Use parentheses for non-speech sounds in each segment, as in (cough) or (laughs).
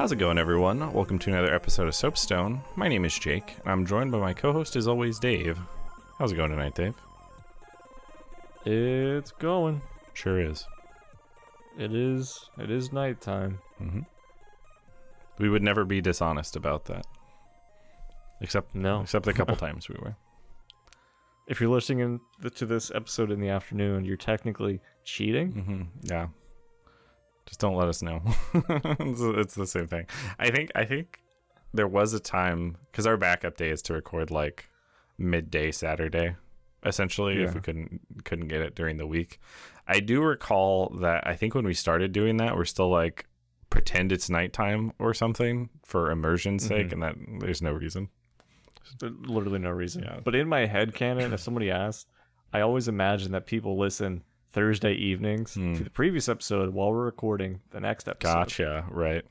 How's it going, everyone? Welcome to another episode of Soapstone. My name is Jake, and I'm joined by my co host, as always, Dave. How's it going tonight, Dave? It's going. Sure is. It is. It is nighttime. hmm We would never be dishonest about that. Except, No. except a couple (laughs) times we were. If you're listening to this episode in the afternoon, you're technically cheating. hmm Yeah. Just don't let us know. (laughs) it's, it's the same thing. I think. I think there was a time because our backup day is to record like midday Saturday, essentially. If we couldn't couldn't get it during the week, I do recall that. I think when we started doing that, we're still like pretend it's nighttime or something for immersion's sake, Mhm. and that there's no reason. There's literally no reason. Yeah. But in my head canon, if somebody asked, I always imagine that people listen Thursday evenings Hmm. to the previous episode while we're recording the next episode. Gotcha. Right.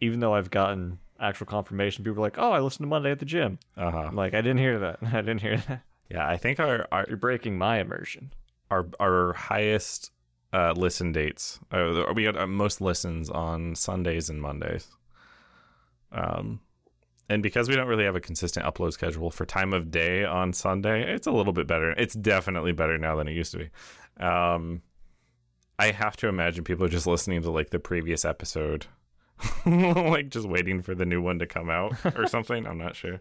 Even though I've gotten actual confirmation, people are like, "Oh, I listened to Monday at the gym." Uh huh. I'm like, "I didn't hear that. (laughs) I didn't hear that." Yeah. I think our our You're breaking my immersion. our our highest uh, listen dates. Uh, we had uh, most listens on Sundays and Mondays. Um, and because we don't really have a consistent upload schedule for time of day on Sunday, it's a little bit better. It's definitely better now than it used to be. Um, I have to imagine people are just listening to like the previous episode, (laughs) like just waiting for the new one to come out (laughs) or something. I'm not sure.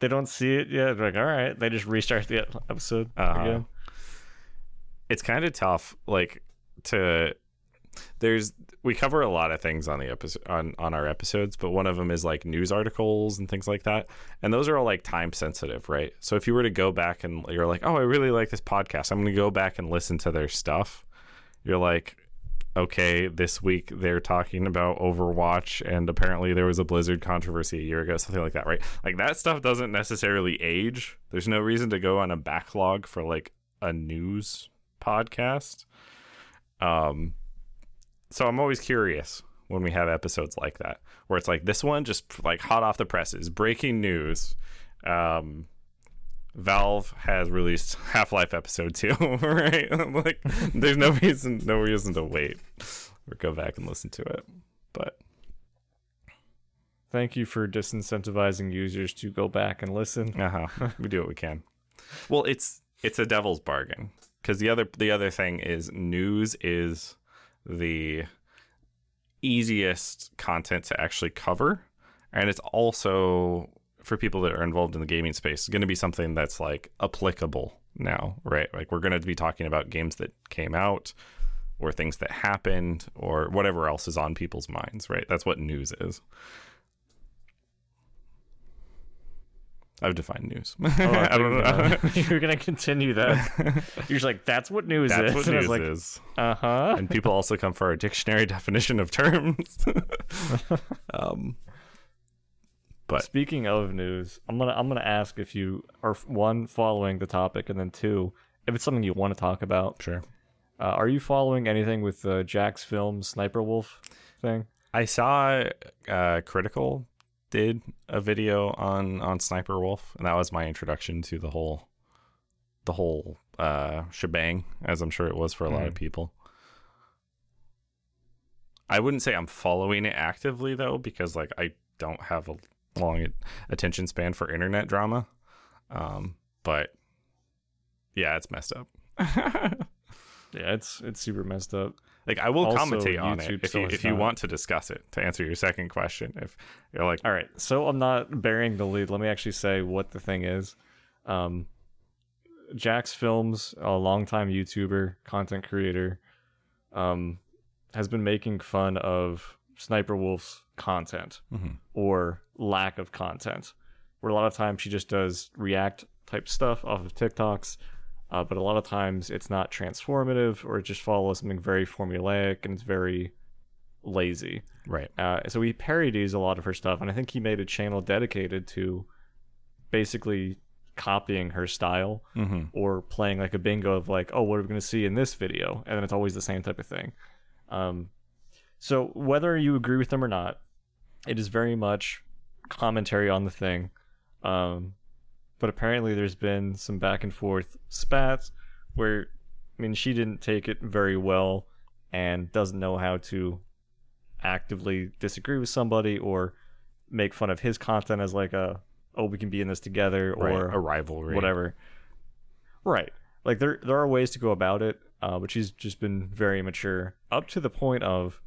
They don't see it yet. They're like, all right. They just restart the episode Uh-huh. again. it's kind of tough like to there's we cover a lot of things on the episode on on our episodes but one of them is like news articles and things like that. And those are all like time sensitive right? So if you were to go back and you're like oh i really like this podcast i'm going to go back and listen to their stuff. You're like okay this week they're talking about overwatch and apparently there was a blizzard controversy a year ago something like that right? Like that stuff doesn't necessarily age. There's no reason to go on a backlog for like a news podcast. Um, so I'm always curious when we have episodes like that, where it's like this one just like hot off the presses, breaking news. Um, Valve has released (laughs) Half Life Episode Two, (laughs) right? like, there's no reason, no reason to wait or go back and listen to it. But Thank you for disincentivizing users to go back and listen. uh huh, (laughs) we do what we can. Well, it's it's a devil's bargain because the other the other thing is news is the easiest content to actually cover, and it's also for people that are involved in the gaming space going to be something that's like applicable now, right? Like we're going to be talking about games that came out or things that happened or whatever else is on people's minds, right? That's what news is. I've defined news. (laughs) Oh, I don't know. (laughs) (laughs) You're gonna continue that. You're just like, that's what news That's is. what and news like, is. uh huh. And people also come for our dictionary definition of terms. um, but Speaking of news, I'm gonna I'm gonna ask if you are one following the topic, and then two, if it's something you want to talk about. sure. Uh, are you following anything with the Jack's film Sniper Wolf thing? I saw uh, Critikal did a video on on Sniper Wolf, and that was my introduction to the whole the whole uh, shebang, as I'm sure it was for a lot of Mhm. people. I wouldn't say I'm following it actively though, because like I don't have a long attention span for internet drama. Um, but yeah, it's messed up. (laughs) Yeah, it's it's super messed up. like I will Also, commentate on YouTube it if you if you want to discuss it. To answer your second question, if you're like, All right, so I'm not burying the lead. Let me actually say what the thing is. Um, JacksFilms, a longtime YouTuber, content creator, um, has been making fun of Sniper Wolf's content Mhm. or lack of content. Where a lot of times she just does react type stuff off of TikToks, uh, but a lot of times it's not transformative or it just follows something very formulaic and it's very lazy. right, Uh, so he parodies a lot of her stuff, and I think he made a channel dedicated to basically copying her style mm-hmm. or playing like a bingo of like, oh, what are we going to see in this video? And then it's always the same type of thing. Um, so whether you agree with them or not, it is very much commentary on the thing. Um, but apparently there's been some back and forth spats where, I mean, she didn't take it very well and doesn't know how to actively disagree with somebody or make fun of his content as like a oh we can be in this together or right. a rivalry, whatever. Right. Like there there are ways to go about it, uh, but she's just been very immature up to the point of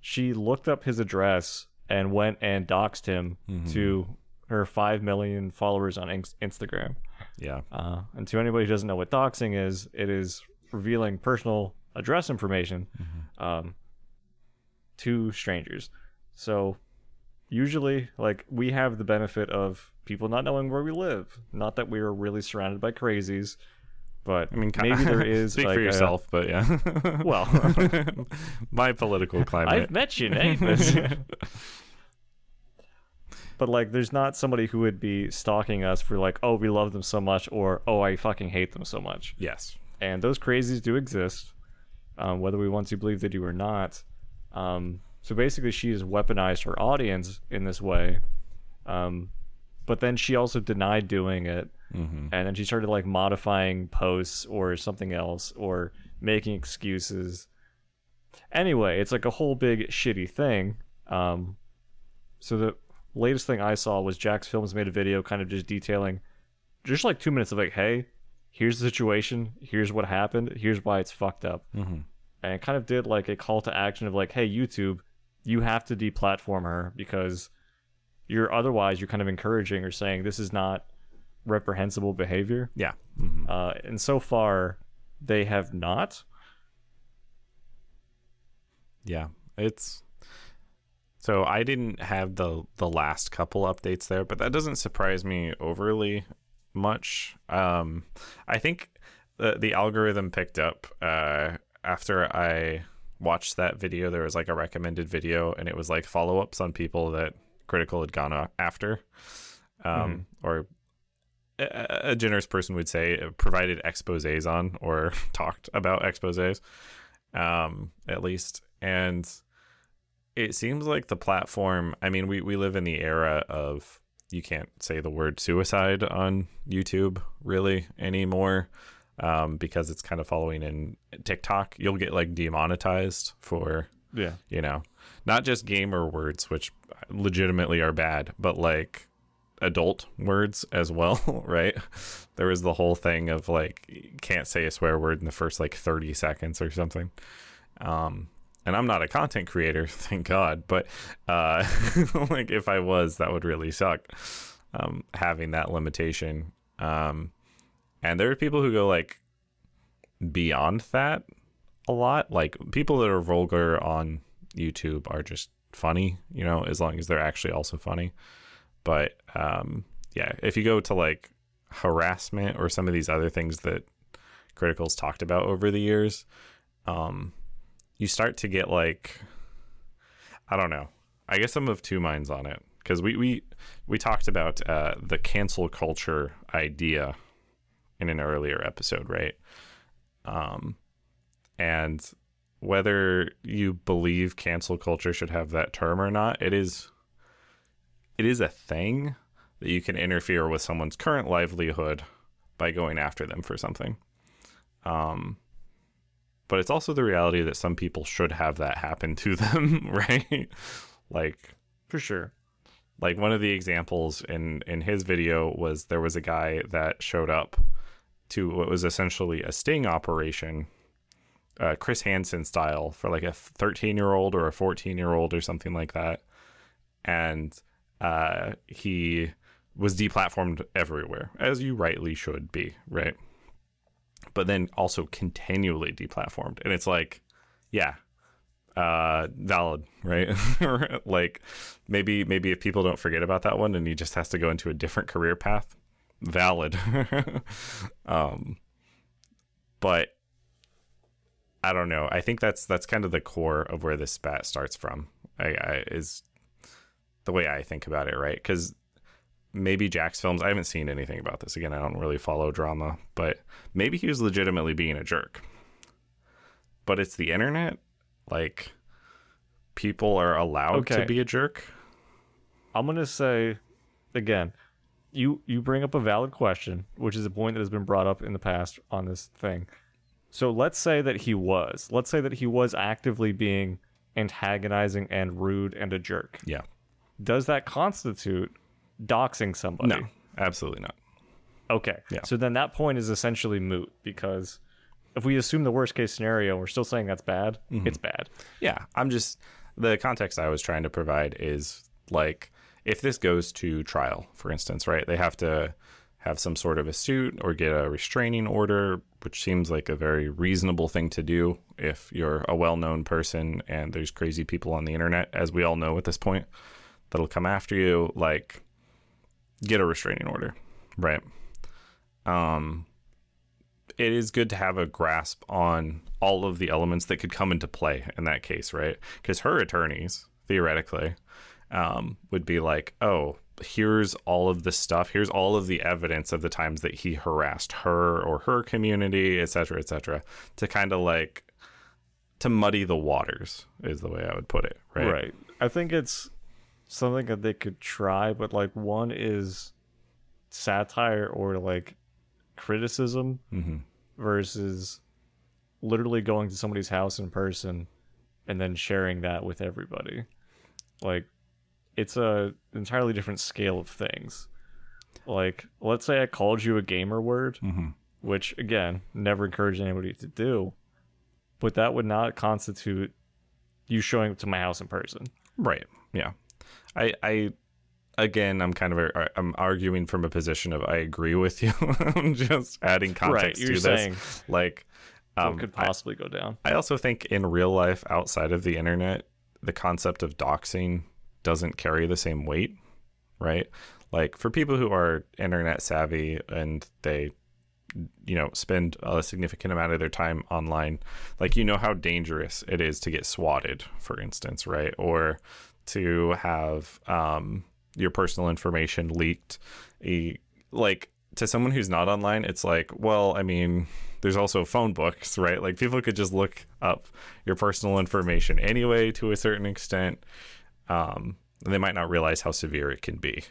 she looked up his address and went and doxed him Mm-hmm. to her five million followers on Instagram. Yeah, Uh, and to anybody who doesn't know what doxing is, it is revealing personal address information Mm-hmm. um, to strangers. So usually, like we have the benefit of people not knowing where we live. Not that we are really surrounded by crazies, but I mean, maybe there (laughs) is speak like for a- yourself, but yeah. well, (laughs) my political (laughs) climate. I've met your neighbors. But like, there's not somebody who would be stalking us for like, oh, we love them so much, or oh, I fucking hate them so much. yes, and those crazies do exist, um, whether we want to believe they do or not. Um, so basically, she has weaponized her audience in this way, um, but then she also denied doing it, hmm and then she started like modifying posts or something else or making excuses. Anyway, it's like a whole big shitty thing. Um, so the latest thing I saw was JacksFilms made a video kind of just detailing, just like two minutes of like, hey, here's the situation, here's what happened, here's why it's fucked up, hmm and kind of did like a call to action of like, hey, YouTube, you have to deplatform her because you're otherwise you're kind of encouraging or saying this is not reprehensible behavior. yeah, hmm Uh, and so far, they have not. yeah. It's so I didn't have the the last couple updates there, but that doesn't surprise me overly much. Um, I think the the algorithm picked up uh, after I watched that video. There was like a recommended video, and it was like follow ups on people that Critikal had gone after, um, or a, a generous person would say uh, provided exposés on or (laughs) talked about exposés, um, at least, and it seems like the platform. I mean, we we live in the era of you can't say the word suicide on YouTube really anymore um, because it's kind of following in TikTok. You'll get like demonetized for Yeah. you know not just gamer words, which legitimately are bad, but like adult words as well, (laughs) right? There was the whole thing of like can't say a swear word in the first like 30 seconds or something. Um and I'm not a content creator, (laughs) thank God, but uh (laughs) like if I was, that would really suck. Um having that limitation. Um and there are people who go like beyond that a lot. Like people that are vulgar on YouTube are just funny, you know, as long as they're actually also funny. But um, yeah, if you go to like harassment or some of these other things that Critikal's talked about over the years, um, you start to get like, I don't know. I guess I'm of two minds on it because we we we talked about uh, the cancel culture idea in an earlier episode, right? Um, and whether you believe cancel culture should have that term or not, it is it is a thing that you can interfere with someone's current livelihood by going after them for something. Um, but it's also the reality that some people should have that happen to them, (laughs) right? like For sure. like one of the examples in in his video was there was a guy that showed up to what was essentially a sting operation uh, chris hansen style for like a 13 year old or a 14 year old or something like that and uh, he was deplatformed everywhere as you rightly should be right but then also continually deplatformed. And it's like yeah uh valid right? (laughs) Like maybe maybe if people don't forget about that one and he just has to go into a different career path valid. (laughs) Um but i don't know. I think that's that's kind of the core of where this spat starts from. I, I is the way i think about it right? Because maybe JacksFilms i haven't seen anything about this again i don't really follow drama but maybe he was legitimately being a jerk but it's the internet like people are allowed to be a jerk I'm gonna say again, you you bring up a valid question, which is a point that has been brought up in the past on this thing. So let's say that he was. Let's say that he was actively being antagonizing and rude and a jerk. Yeah. Does that constitute doxing somebody? No, absolutely not. Okay. Yeah. So then that point is essentially moot because if we assume the worst case scenario, we're still saying that's bad. Mm-hmm. It's bad. Yeah, I'm just the context I was trying to provide is like if this goes to trial, for instance, right? They have to have some sort of a suit or get a restraining order, which seems like a very reasonable thing to do if you're a well-known person and there's crazy people on the internet, as we all know at this point, that'll come after you. Like, get a restraining order, right? Um, it is good to have a grasp on all of the elements that could come into play in that case, right? Because her attorneys, theoretically, um, would be like, oh, here's all of the stuff. Here's all of the evidence of the times that he harassed her or her community, et cetera, et cetera, to kind of like to muddy the waters is the way I would put it, right? Right. I think it's something that they could try, but like one is satire or like criticism hmm versus literally going to somebody's house in person and then sharing that with everybody. Like it's a entirely different scale of things. Like let's say I called you a gamer word, hmm which again, never encourage anybody to do, but that would not constitute you showing up to my house in person. Right. Yeah. I I again I'm kind of I'm arguing from a position of I agree with you. I'm (laughs) just adding context you're to saying this. Like um, could I- possibly go down. I also think in real life outside of the internet, the concept of doxing doesn't carry the same weight, right? Like for people who are internet savvy and they you know spend a significant amount of their time online like you know how dangerous it is to get swatted for instance right or to have um your personal information leaked. A, like to someone who's not online it's like well i mean there's also phone books right? Like people could just look up your personal information anyway to a certain extent. Um and they might not realize how severe it can be.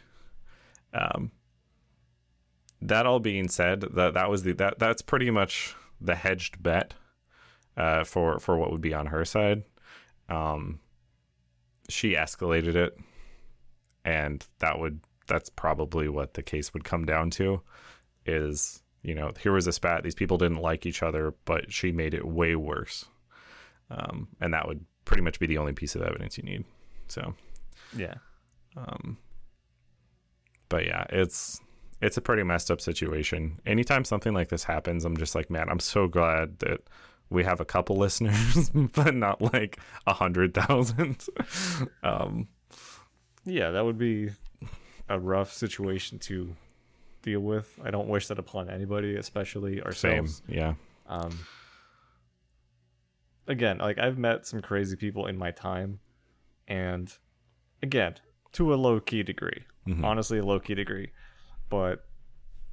Um that all being said that that was the that that's pretty much the hedged bet uh for for what would be on her side. Um she escalated it. And that would that's probably what the case would come down to is you know here was a spat. These people didn't like each other but she made it way worse. Um, and that would pretty much be the only piece of evidence you need. So Yeah. um, but yeah it's it's a pretty messed up situation. Anytime something like this happens i'm just like man i'm so glad that we have a couple listeners (laughs) but not like a hundred thousand (laughs) um Yeah, that would be a rough situation to deal with. I don't wish that upon anybody, especially ourselves. same yeah Um again, like I've met some crazy people in my time and again, to a low key degree. Mhm. Honestly, a low key degree. But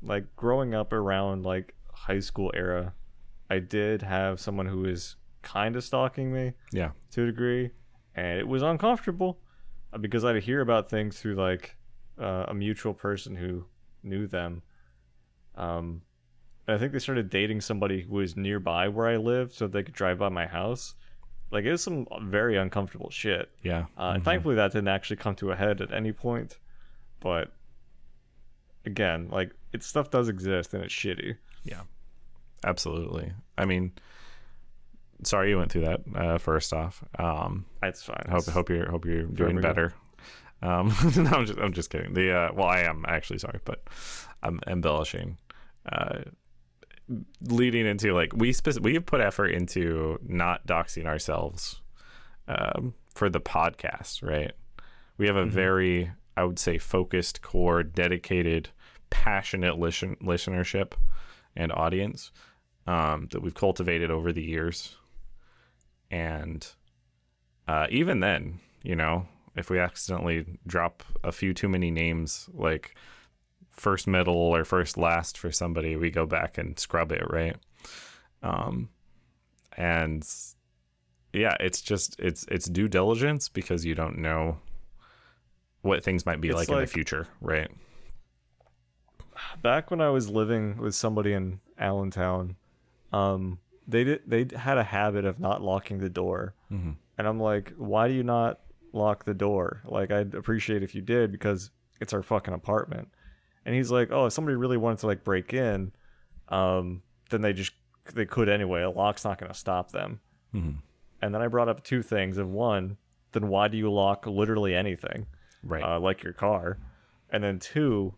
like growing up around like high school era, I did have someone who was kind of stalking me yeah to a degree, and it was uncomfortable uh, because I'd hear about things through like uh, a mutual person who knew them. Um, and I think they started dating somebody who was nearby where I lived, so they could drive by my house. Like it was some very uncomfortable shit. yeah Uh, and thankfully, that didn't actually come to a head at any point. But again, like it stuff does exist and it's shitty. Yeah, absolutely. I mean, sorry you went through that. Uh, first off, um, That's fine. I hope It's- hope you're hope you're doing better. Um, (laughs) no, I'm just I'm just kidding. The uh, well, I am actually sorry, but I'm embellishing. Uh, leading into like we spec- we have put effort into not doxing ourselves um, for the podcast, right? We have a Mhm. very I would say focused, core, dedicated, passionate listen- listenership and audience um, that we've cultivated over the years, and uh, even then, you know, if we accidentally drop a few too many names, like first, middle, or first, last for somebody, we go back and scrub it, right? Um, and yeah, it's just it's it's due diligence because you don't know what things might be It's like, in the future, right? back when I was living with somebody in Allentown, um, they did they had a habit of not locking the door, Mhm. And I'm like, why do you not lock the door? Like, I'd appreciate if you did because it's our fucking apartment. And he's like, oh, if somebody really wanted to like break in, um, then they just they could anyway. A lock's not going to stop them. Mhm. And then I brought up two things. Of one, then why do you lock literally anything, Right. uh, like your car? And then two,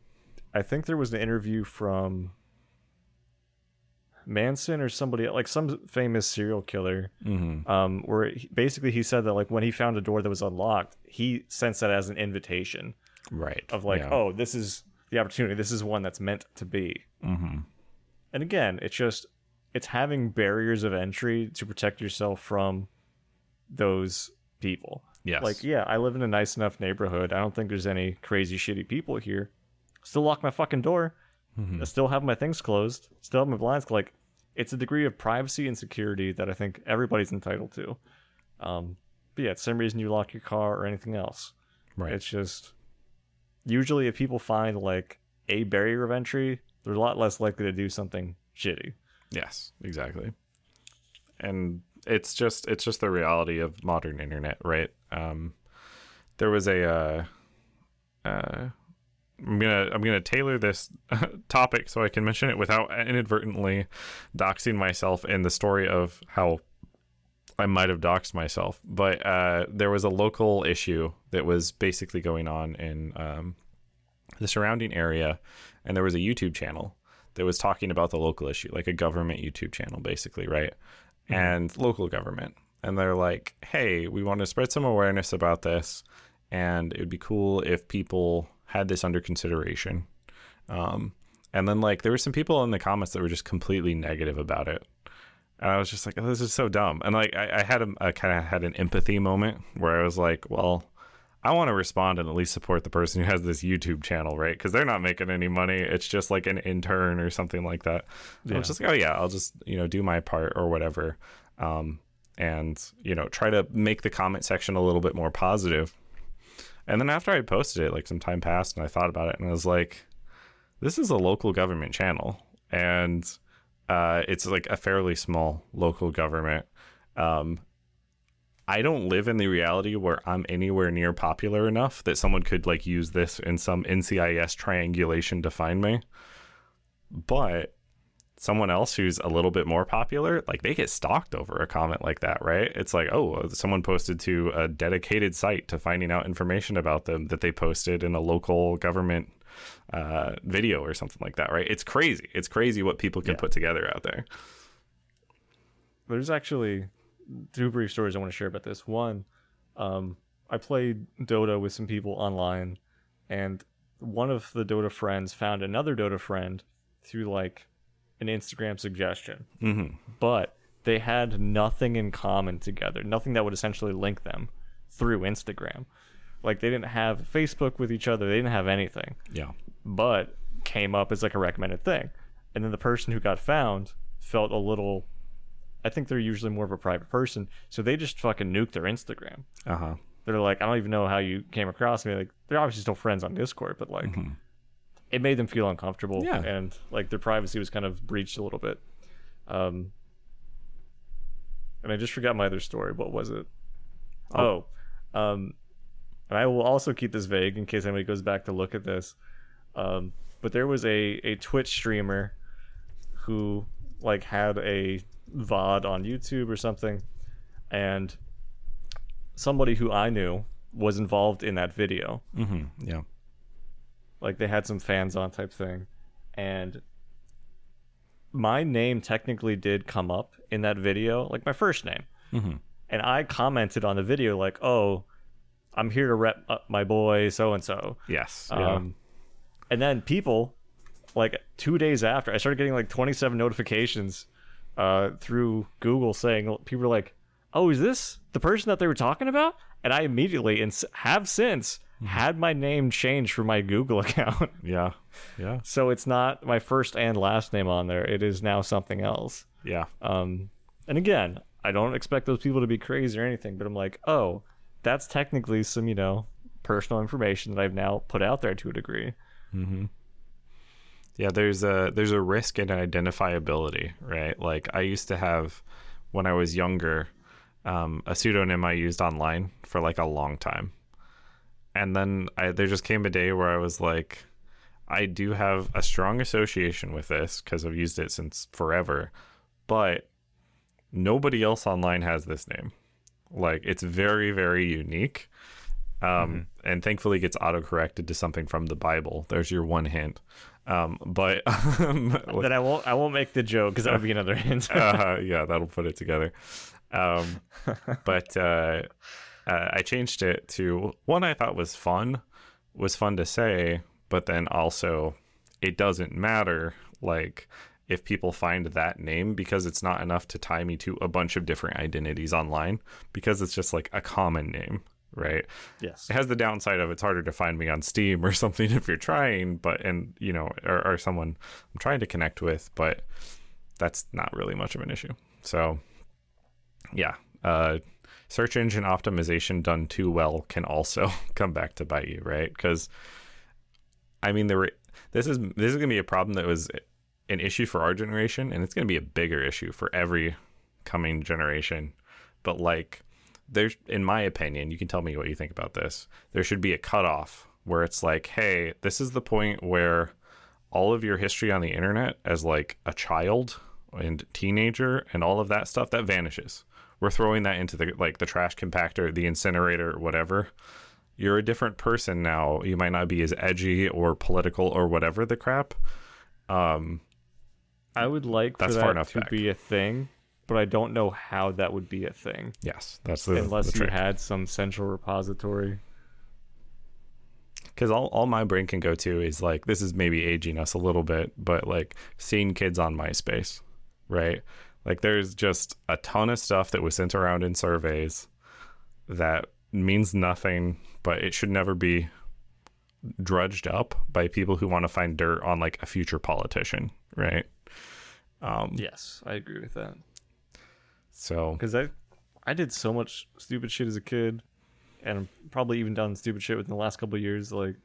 I think there was an interview from Manson or somebody like some famous serial killer hmm um, where he, basically he said that like when he found a door that was unlocked, he sensed that as an invitation Right. of like, Yeah. oh, this is the opportunity. This is one that's meant to be. Mhm. And again, it's just it's having barriers of entry to protect yourself from those people. Yes. Like, yeah, I live in a nice enough neighborhood. I don't think there's any crazy shitty people here. Still lock my fucking door. Mhm. I still have my things closed. Still have my blinds. Like, it's a degree of privacy and security that I think everybody's entitled to. Um, but yeah, it's the same reason you lock your car or anything else. Right. It's just usually if people find like a barrier of entry, they're a lot less likely to do something shitty. Yes, exactly. And it's just it's just the reality of modern internet, right? Um, there was a uh, uh, I'm gonna I'm gonna tailor this (laughs) topic so I can mention it without inadvertently doxing myself in the story of how I might have doxed myself. But uh, there was a local issue that was basically going on in um, the surrounding area, and there was a YouTube channel that was talking about the local issue, like a government YouTube channel, basically, right? And local government. And they're like, hey, we want to spread some awareness about this, and it would be cool if people had this under consideration. Um, and then, like, there were some people in the comments that were just completely negative about it. And I was just like, oh, this is so dumb. And, like, I, I had a kind of had an empathy moment where I was like, well, I want to respond and at least support the person who has this YouTube channel, right? Because they're not making any money. It's just like an intern or something like that. I Yeah. was just like, oh yeah, I'll just you know do my part or whatever, um, and you know try to make the comment section a little bit more positive. And then after I posted it, like some time passed, and I thought about it, and I was like, this is a local government channel, and uh, it's like a fairly small local government. Um, I don't live in the reality where I'm anywhere near popular enough that someone could like use this in some NCIS triangulation to find me. But someone else who's a little bit more popular, like they get stalked over a comment like that, right? It's like, oh, someone posted to a dedicated site to finding out information about them that they posted in a local government uh, video or something like that, right? It's crazy. It's crazy what people can Yeah. put together out there. There's actually two brief stories I want to share about this. One, um, I played Dota with some people online, and one of the Dota friends found another Dota friend through like an Instagram suggestion, hmm but they had nothing in common together, nothing that would essentially link them through Instagram. Like they didn't have Facebook with each other, they didn't have anything, Yeah. but came up as like a recommended thing. And then the person who got found felt a little I think they're usually more of a private person, so they just fucking nuked their Instagram. Uh huh. They're like, I don't even know how you came across me. Like, they're obviously still friends on Discord, but like, it made them feel uncomfortable, Yeah. and like their privacy was kind of breached a little bit. Um, and I just forgot my other story. What was it? Oh, um, and I will also keep this vague in case anybody goes back to look at this. Um, but there was a a Twitch streamer who like had a VOD on YouTube or something, and somebody who I knew was involved in that video. mm-hmm. Yeah. Like they had some fans on type thing, and my name technically did come up in that video, like my first name, hmm and I commented on the video like, "Oh, I'm here to rep uh, my boy so and so." Yes. Yeah. Um, and then people, like two days after, I started getting like 27 notifications uh, through Google saying people were like, "Oh, is this the person that they were talking about?" And I immediately and have since had my name changed for my Google (laughs) account, yeah. Yeah. so it's not my first and last name on there. It is now something else. Yeah. Um, and again, I don't expect those people to be crazy or anything, but I'm like, oh, that's technically some, you know, personal information that I've now put out there to a degree. Mm-hmm yeah, there's a there's a risk in identifiability, right? Like I used to have when I was younger, um, a pseudonym I used online for like a long time. And then I, there just came a day where I was like, I do have a strong association with this because I've used it since forever, but nobody else online has this name. Like it's very, very unique. Um, and thankfully gets auto corrected to something from the Bible. There's your one hint. Um, but (laughs) um, Then I won't I won't make the joke because that would be another hint. uh, yeah, that'll put it together. Um, (laughs) but uh, uh, I changed it to one I thought was fun, was fun to say, but then also it doesn't matter. Like if people find that name because it's not enough to tie me to a bunch of different identities online because it's just like a common name, right? yes. It has the downside of it's harder to find me on Steam or (laughs) something if you're trying, but and you know, or, or someone I'm trying to connect with, but that's not really much of an issue. So, yeah, uh, search engine optimization done too well can also (laughs) come back to bite you, right? Because I mean, there were this is this is gonna be a problem that was an issue for our generation, and it's gonna be a bigger issue for every coming generation. But like there's in my opinion you can tell me what you think about this there should be a cutoff where it's like hey this is the point where all of your history on the internet as like a child and teenager and all of that stuff that vanishes we're throwing that into the like the trash compactor the incinerator whatever. You're a different person now. You might not be as edgy or political or whatever the crap. Um I would like for that far enough to back. be a thing, but I don't know how that would be a thing. Yes that's the, unless the you had some central repository. because all, all my brain can go to is like this is maybe aging us a little bit but like seeing kids on myspace right like there's just a ton of stuff that was sent around in surveys that means nothing but it should never be drudged up by people who want to find dirt on like a future politician right um Yes, I agree with that. so Because I, I did so much stupid shit as a kid, and probably even done stupid shit within the last couple of years. Like,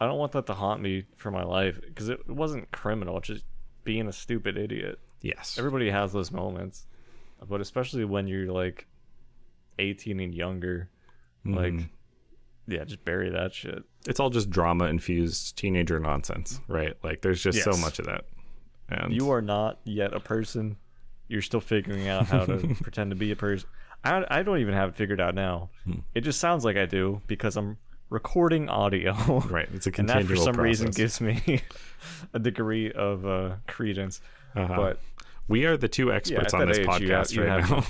I don't want that to haunt me for my life because it wasn't criminal. Just being a stupid idiot. Yes Everybody has those moments, but especially when you're like 18 and younger, like, Mhm. yeah, just bury that shit. it's all just drama infused teenager nonsense right like there's just so much of that and You are not yet a person. You're still figuring out how to (laughs) pretend to be a person. I, I don't even have it figured out now. Hmm. It just sounds like I do because I'm recording audio. right it's a (laughs) and that for continual some reason gives me (laughs) a degree of uh, credence. Uh-huh. But we are the two experts at on this age, podcast you you right now. (laughs)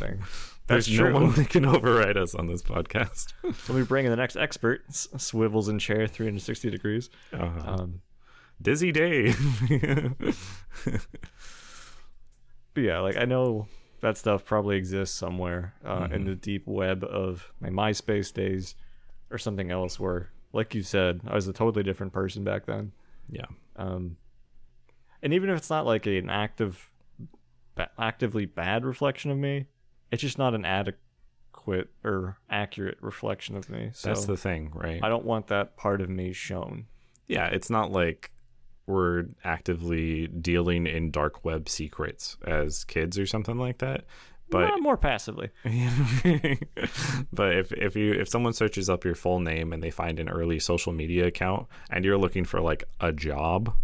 There's That's no true. one that can override us on this podcast. (laughs) So we bring in the next expert, s- swivels in chair 360 degrees. Uh-huh. Um, Dizzy day. (laughs) But yeah, like I know that stuff probably exists somewhere uh, Mm-hmm. in the deep web of my MySpace days or something else where, like you said, I was a totally different person back then. yeah. Um, and even if it's not like an active, ba- actively bad reflection of me, it's just not an adequate or accurate reflection of me. So That's the thing, right? I don't want that part of me shown. yeah, it's not like we're actively dealing in dark web secrets as kids or something like that. But more passively. (laughs) but if if you if someone searches up your full name and they find an early social media account and you're looking for like a job,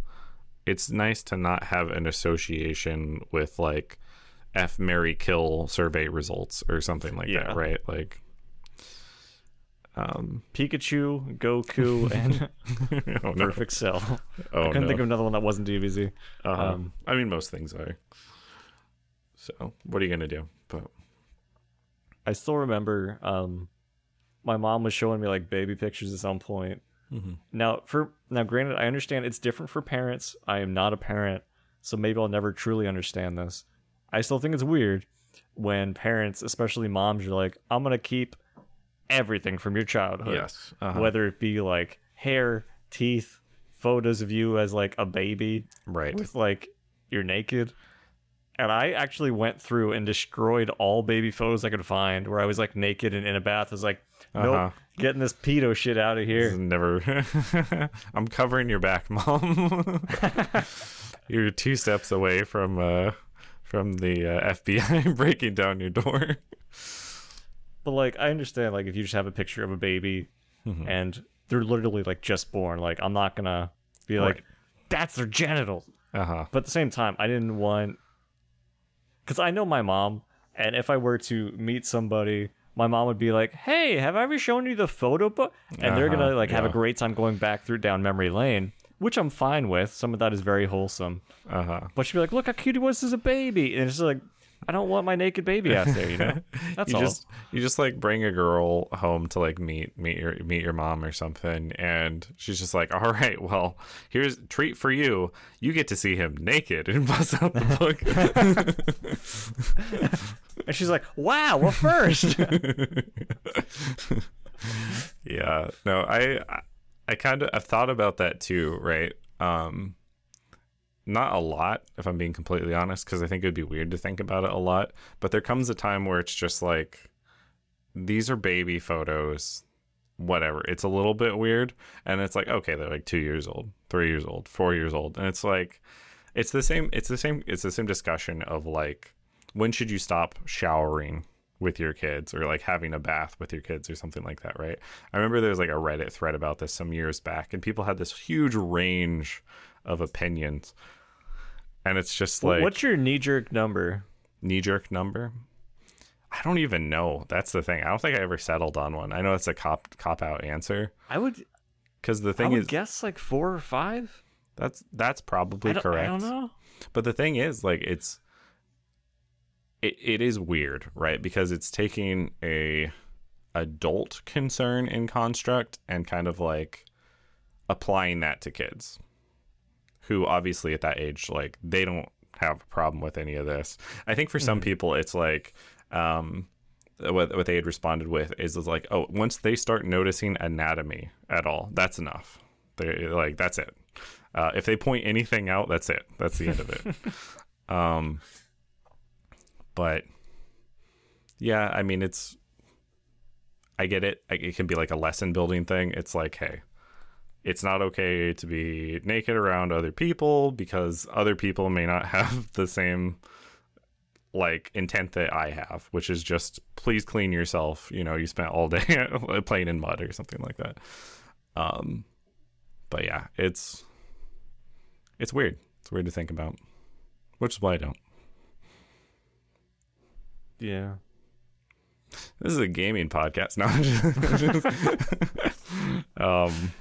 it's nice to not have an association with like F Mary Kill survey results or something like Yeah. that, right? Like um Pikachu, Goku, (laughs) and oh no. Perfect Cell. Oh, I couldn't no. think of another one that wasn't DBZ. Uh-huh. um, I mean most things are. So what are you gonna do? But I still remember um, my mom was showing me like baby pictures at some point. Mhm. Now, for now, granted, I understand it's different for parents. I am not a parent, so maybe I'll never truly understand this. I still think it's weird when parents, especially moms, are like, "I'm gonna keep everything from your childhood, yes. Uh-huh. whether it be like hair, teeth, photos of you as like a baby right. with like you're naked." And I actually went through and destroyed all baby photos I could find where I was like naked and in a bath. I was like, nope, Uh-huh. getting this pedo shit out of here. Never. (laughs) I'm covering your back, mom. (laughs) You're two steps away from uh, from the uh, FBI (laughs) breaking down your door. But like I understand like if you just have a picture of a baby Mhm. and they're literally like just born, like I'm not gonna be like Right. that's their genitals. Uh huh. But at the same time, I didn't want because I know my mom, and if I were to meet somebody, my mom would be like, "Hey, have I ever shown you the photo book?" And they're gonna Uh-huh, like have a great time going back through down memory lane, which I'm fine with. Some of that is very wholesome. Uh huh. But she'd be like, "Look how cute he was as a baby," and it's just like, I don't want my naked baby out there, you know. (laughs) That's you all. just you just like bring a girl home to like meet meet your meet your mom or something and she's just like all right well here's treat for you you get to see him naked and (laughs) bust out the book (laughs) And she's like, "Wow, well, first? yeah no i I- i kind of i've thought about that too right um not a lot if i'm being completely honest because i think it would be weird to think about it a lot but there comes a time where it's just like these are baby photos whatever. It's a little bit weird and it's like okay they're like two years old three years old four years old and it's like it's the same it's the same it's the same discussion of like when should you stop showering with your kids or like having a bath with your kids or something like that right? I remember there was like a reddit thread about this some years back and people had this huge range of opinions and it's just like What's your knee jerk number?" knee jerk number i don't even know that's the thing i don't think i ever settled on one i know it's a cop cop out answer I would, because the thing is guess like four or five. that's that's probably I correct I don't know. But the thing is, like, it's it, it is weird, right? Because it's taking a adult concern in construct and kind of like applying that to kids who obviously at that age like they don't have a problem with any of this. I think for some people it's like um what what they had responded with is, is like oh once they start noticing anatomy at all that's enough. They like that's it. Uh, if they point anything out, that's it. That's the end of it. (laughs) um, but yeah, I mean, it's. I get it. I- It can be like a lesson building thing. It's like, hey, it's not okay to be naked around other people because other people may not (laughs) have the same like intent that I have, which is just please clean yourself. You know, you spent all day (laughs) playing in mud or something like that. Um, but yeah, it's it's weird. It's weird to think about, which is why I don't. Yeah. This is a gaming podcast, (laughs) no. um,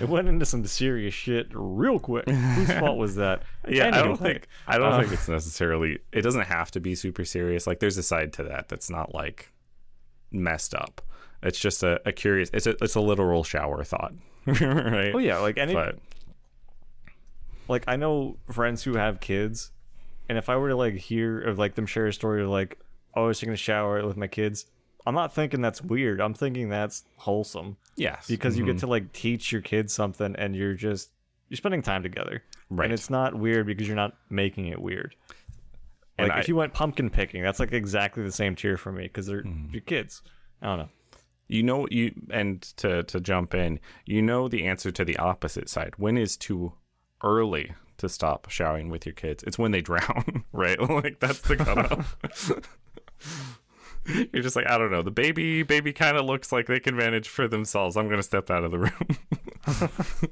It went into some serious shit real quick. Whose fault was that? (laughs) yeah, I don't think I don't uh, think it's necessarily. It doesn't have to be super serious. Like, there's a side to that that's not like messed up. It's just a, a curious. It's a it's a literal shower thought, (laughs) right? Oh yeah, like any But like I know friends who have kids, and if I were to like hear of like them share a story of like, oh, I was taking a shower with my kids, I'm not thinking that's weird. I'm thinking that's wholesome yes, because you get Mhm. to like teach your kids something, and you're just you're spending time together, right. and it's not weird because you're not making it weird. And Like I- if you went pumpkin picking, that's like exactly the same tier for me because they're Mm-hmm. your kids. I don't know. you know you and to to jump in you know the answer to the opposite side when is too early to stop showering with your kids it's when they drown (laughs) right (laughs) like that's the cutoff (laughs) (laughs) you're just like i don't know the baby baby kind of looks like they can manage for themselves i'm gonna step out of the room (laughs)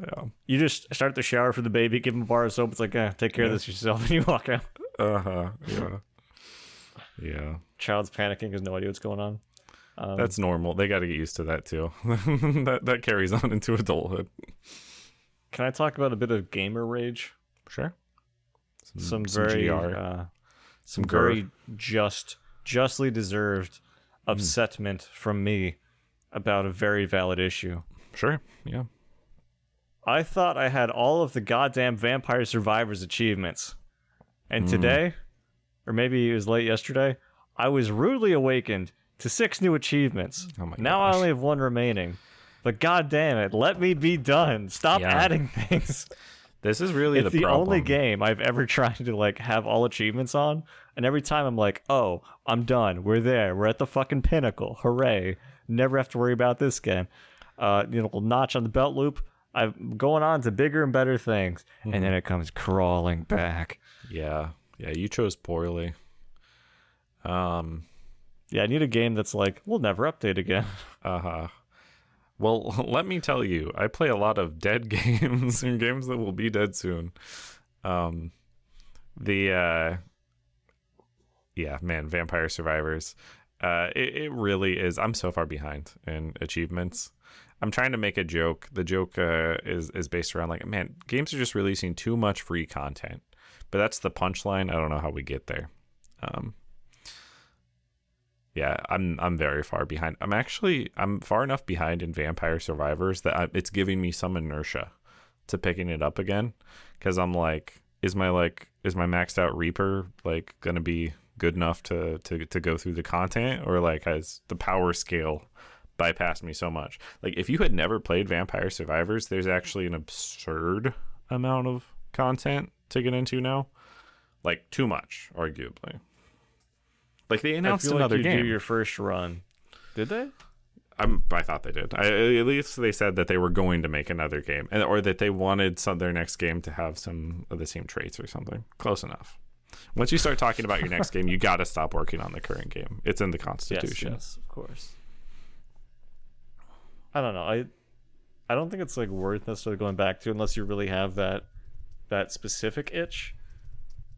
yeah You just start the shower for the baby, give him a bar of soap. It's like, eh, take care of this yourself, (laughs) and you walk out. uh-huh yeah yeah Child's panicking, has no idea what's going on. Um, that's normal they got to get used to that too that that carries on into adulthood Can I talk about a bit of gamer rage? Sure. Some very, GR. uh, some very just, justly deserved hmm. upsetment from me about a very valid issue. Sure. Yeah. I thought I had all of the goddamn Vampire Survivors achievements, and hmm. today, or maybe it was late yesterday, I was rudely awakened to six new achievements. Oh my now I only have one remaining. But goddamn it, let me be done. Stop Yeah. adding (laughs) things. This is really it's the, the, only game I've ever (laughs) tried to like have all achievements on, and every time I'm like, "Oh, I'm done. We're there. We're at the fucking pinnacle. Hooray! Never have to worry about this again." Uh, you know, notch on the belt loop. I'm going on to bigger and better things, and then it comes crawling back. Yeah. Yeah. You chose poorly. Um, Yeah, I need a game that's like, we'll never update again. uh huh. Well, (laughs) let me tell you, I play a lot of dead (laughs) games and games that will be dead soon. Um, the uh, yeah, man, Vampire Survivors. Uh, it, it really is. I'm so far behind in achievements. I'm trying to make a joke. The joke uh, is is based around like, man, games are just releasing too much free content. But that's the punchline. I don't know how we get there. Um, yeah, I'm I'm very far behind. I'm actually I'm far enough behind in Vampire Survivors that I, it's giving me some inertia to picking it up again because I'm like, is my like is my maxed out Reaper like gonna be good enough to to to go through the content or like has the power scale bypassed me so much? Like if you had never played Vampire Survivors, there's actually an absurd amount of content to get into now, like too much, arguably. Like they announced I feel another like you game. do your first run. Did they? I'm, I thought they did. I, at least they said that they were going to make another game, and or that they wanted some their next game to have some of the same traits or something. Close enough. Once you start talking about your next game, you got to stop working on the current game. It's in the Constitution. Yes, yes, of course. I don't know. I I don't think it's like worth necessarily going back to unless you really have that that specific itch.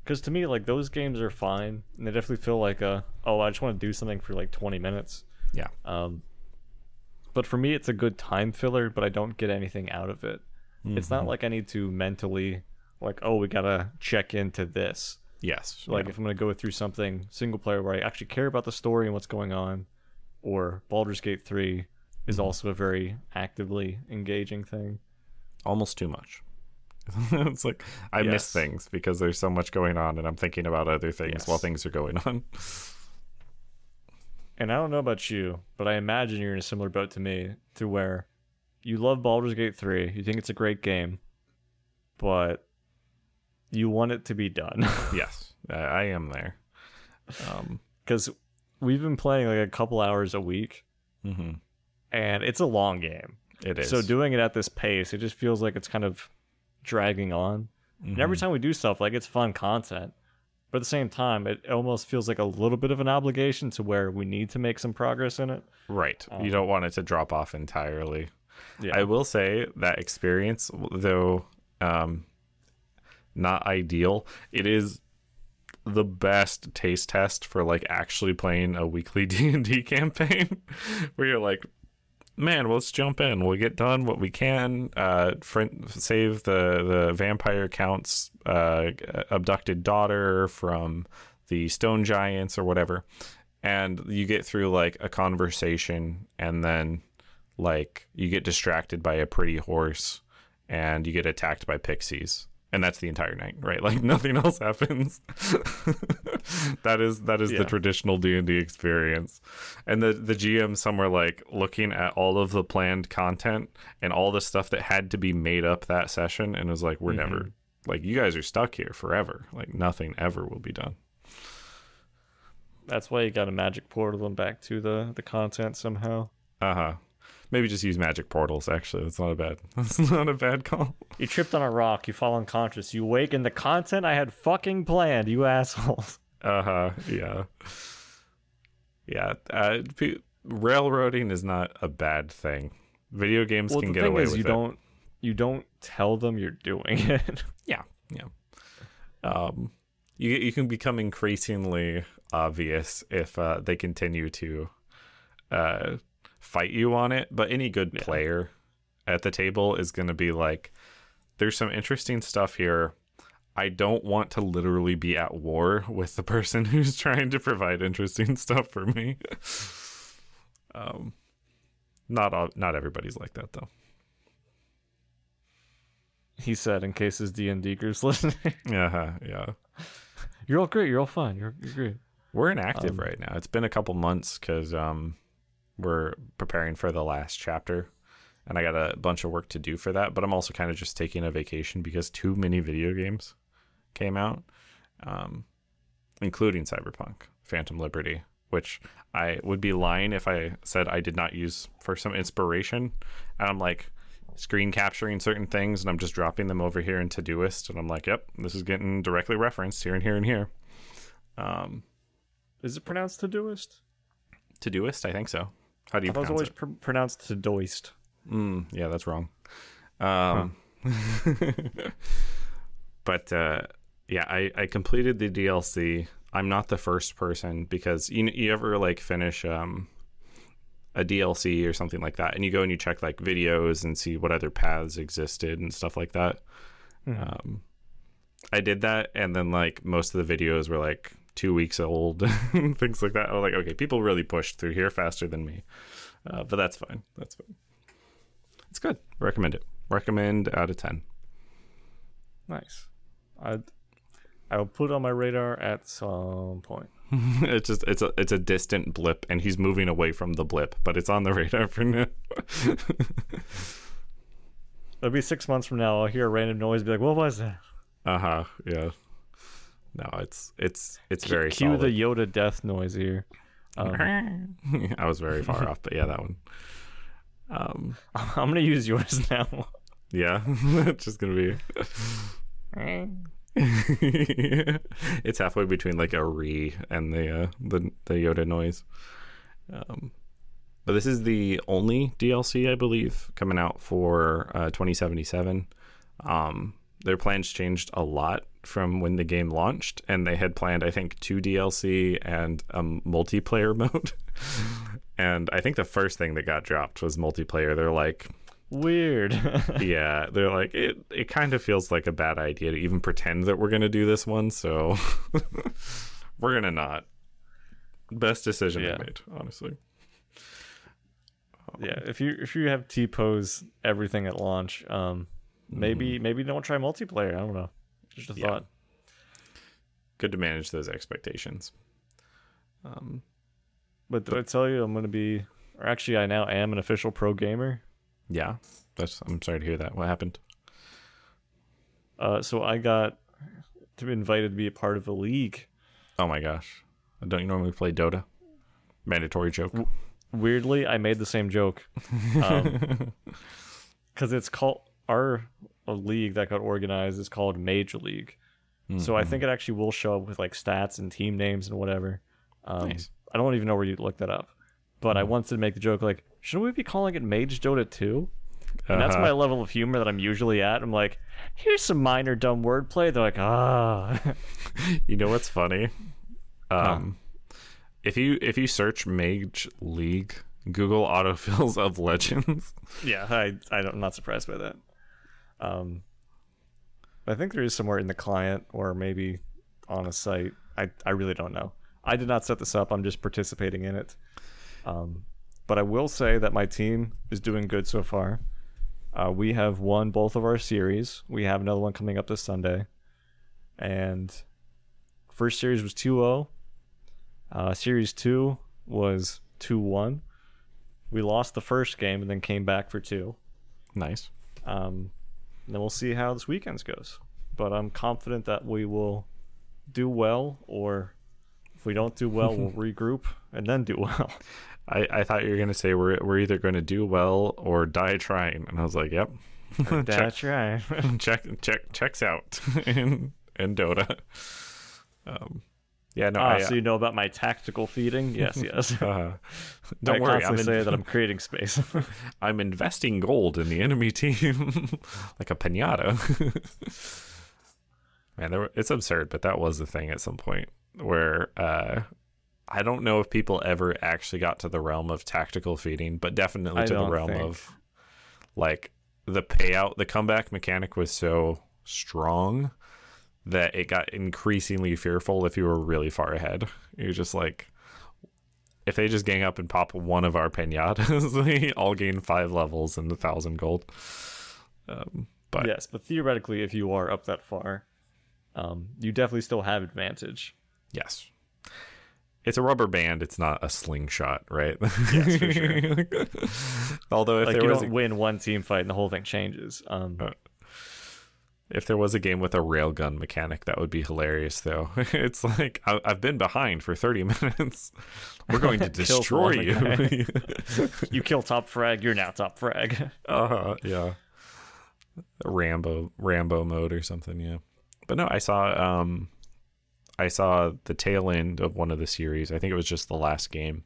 Because to me, like those games are fine, and they definitely feel like a oh, I just want to do something for like twenty minutes. Yeah. Um, but for me, it's a good time filler, but I don't get anything out of it. It's not like I need to mentally like oh, we gotta check into this. Yes. Like yeah. if I'm gonna go through something single player where I actually care about the story and what's going on, or Baldur's Gate 3 is Mm-hmm. also a very actively engaging thing. almost too much. (laughs) it's like I miss things because there's so much going on, and I'm thinking about other things Yes. while things are going on. (laughs) And I don't know about you, but I imagine you're in a similar boat to me, to where you love Baldur's Gate 3, you think it's a great game, but you want it to be done. (laughs) yes, I, am there. Um, Because we've been playing like a couple hours a week, mhm. and it's a long game. It is. So doing it at this pace, it just feels like it's kind of dragging on. And Mm-hmm. every time we do stuff, like it's fun content. But at the same time, it almost feels like a little bit of an obligation to where we need to make some progress in it. Right. Um, you don't want it to drop off entirely. Yeah. I will say that experience, though um, not ideal, it is the best taste test for like actually playing a weekly (laughs) D&D campaign where you're like man let's jump in. We'll get done what we can uh save the the vampire count's uh abducted daughter from the stone giants or whatever. And you get through like a conversation and then like you get distracted by a pretty horse and you get attacked by pixies and that's the entire night right? Like (laughs) nothing else happens. (laughs) That is that is the traditional d&d experience. And the the gm somewhere like looking at all of the planned content and all the stuff that had to be made up that session and was like we're never like you guys are stuck here forever. Like nothing ever will be done. That's why you got to magic portal them back to the the content somehow. uh-huh maybe just use magic portals actually that's not a bad (laughs) that's not a bad call You tripped on a rock, you fall unconscious, you wake in the content I had fucking planned, you assholes. (laughs) Uh-huh. Yeah. Yeah. Uh, pe- railroading is not a bad thing. Video games Well, can the get thing away is, with you it. don't you don't tell them you're doing (laughs) it. Yeah. Yeah. Um, you you can become increasingly obvious if uh, they continue to uh, fight you on it. But any good player at the table is going to be like, "There's some interesting stuff here." I don't want to literally be at war with the person (laughs) who's trying to provide interesting stuff for me. (laughs) um, not all, not everybody's like that though. he said, in case his D and D group's (laughs) listening. Yeah, yeah. you're all great. You're all fine. You're, you're great. We're inactive Um, right now. It's been a couple months because um, we're preparing for the last chapter, and I got a bunch of work to do for that. But I'm also kind of just taking a vacation because too many video games came out, um, including Cyberpunk, Phantom Liberty, which I would be lying if I said I did not use for some inspiration. And I'm like screen capturing certain things, and I'm just dropping them over here in Todoist, and I'm like, yep, this is getting directly referenced here and here and here. Um, Is it pronounced Todoist? Todoist, I think so. How do you I it was always it? pr- pronounced Todoist. Mm, yeah, that's wrong. Um, (laughs) but uh, yeah, I, I completed the DLC. I'm not the first person because you you ever like finish um, a DLC or something like that, and you go and you check like videos and see what other paths existed and stuff like that. Mhm. Um, I did that, and then like most of the videos were like two weeks old, (laughs) things like that. I was like, okay, people really pushed through here faster than me, uh, but that's fine. That's fine. It's good. Recommend it. Recommend out of ten. Nice. I I will put it on my radar at some point. (laughs) it's just it's a it's a distant blip, and he's moving away from the blip, but it's on the (laughs) radar for now. It'll be six months from now. I'll hear a random noise, be like, "What was that?" uh huh. Yeah. No, it's it's it's very Cue solid. the Yoda death noise here. Um, (laughs) I was very far off, but yeah, that one. Um, (laughs) I'm gonna use yours (laughs) now. yeah, it's just gonna be. it's halfway between like a re and the uh, the the Yoda noise. Um, but this is the only DLC I believe coming out for uh, 2077. Um, their plans changed a lot from when the game launched, and they had planned I think two DLC and a multiplayer (laughs) mode. and I think the first thing that got dropped was multiplayer. They're like, Weird. (laughs) yeah, they're like it. It kind of feels like a bad idea to even pretend that we're gonna do this one, so (laughs) we're gonna not. Best decision Yeah. I made, honestly. yeah, if you if you have T pose everything at launch, um, maybe maybe don't try multiplayer. I don't know. Just a Yeah. thought. Good to manage those expectations. Um, But did I tell you I'm gonna be? Or actually, I now am an official pro gamer. yeah, that's. I'm sorry to hear that. What happened? Uh, so I got to be invited to be a part of a league. Oh my gosh, don't you normally play Dota? Mandatory joke. Weirdly, I made the same joke. (laughs) Um, because it's called our a league that got organized is called Major League. So I think it actually will show up with like stats and team names and whatever. Um, Nice. I don't even know where you'd look that up, but I wanted to make the joke like, shouldn't we be calling it Mage Dota 2? And that's Uh-huh. my level of humor that I'm usually at. I'm like, here's some minor dumb wordplay. They're like, ah, (laughs) You know what's funny? Um, if you if you search Mage League, Google autofills of legends. yeah. I, I I'm not surprised by that. Um, I think there is somewhere in the client or maybe on a site. I I really don't know. I did not set this up. I'm just participating in it. Um, but I will say that my team is doing good so far. Uh, we have won both of our series. We have another one coming up this Sunday. And first series was 2-0. Uh, series 2 was 2-1. We lost the first game and then came back for 2. Nice. Um, and then we'll see how this weekend's goes. But I'm confident that we will do well, or if we don't do well, we'll (laughs) regroup and then do well. I, I thought you were gonna say we're we're either gonna do well or die trying, and I was like, yep, That's (laughs) right. (laughs) check check checks out in in Dota. Um, yeah, no, Ah, I, so you know about my tactical feeding? (laughs) Yes, yes. uh, (laughs) don't I worry, I'm in- say that I'm (laughs) creating space. I'm investing gold in the enemy team like a pinata. Man, there were, it's absurd, but that was the thing at some point where uh, I don't know if people ever actually got to the realm of tactical feeding, but definitely I to the realm think. of like the payout. The comeback mechanic was so strong that it got increasingly fearful if you were really far ahead. You're just like, if they just gang up and pop one of our pinatas, (laughs) they all gain five levels and a thousand gold. Um, but yes, but theoretically, if you are up that far, um, you definitely still have advantage. yes, it's a rubber band. It's not a slingshot, right? Yes, for sure. (laughs) Although if like there you was don't a, win one team fight and the whole thing changes. Um, Uh, if there was a game with a railgun mechanic, that would be hilarious. Though (laughs) it's like I, I've been behind for thirty (laughs) minutes. We're going to (laughs) destroy you. you kill top frag, you're now top frag. Uh, huh. yeah. Rambo Rambo mode or something, yeah. But no, I saw um I saw the tail end of one of the series. I think it was just the last game,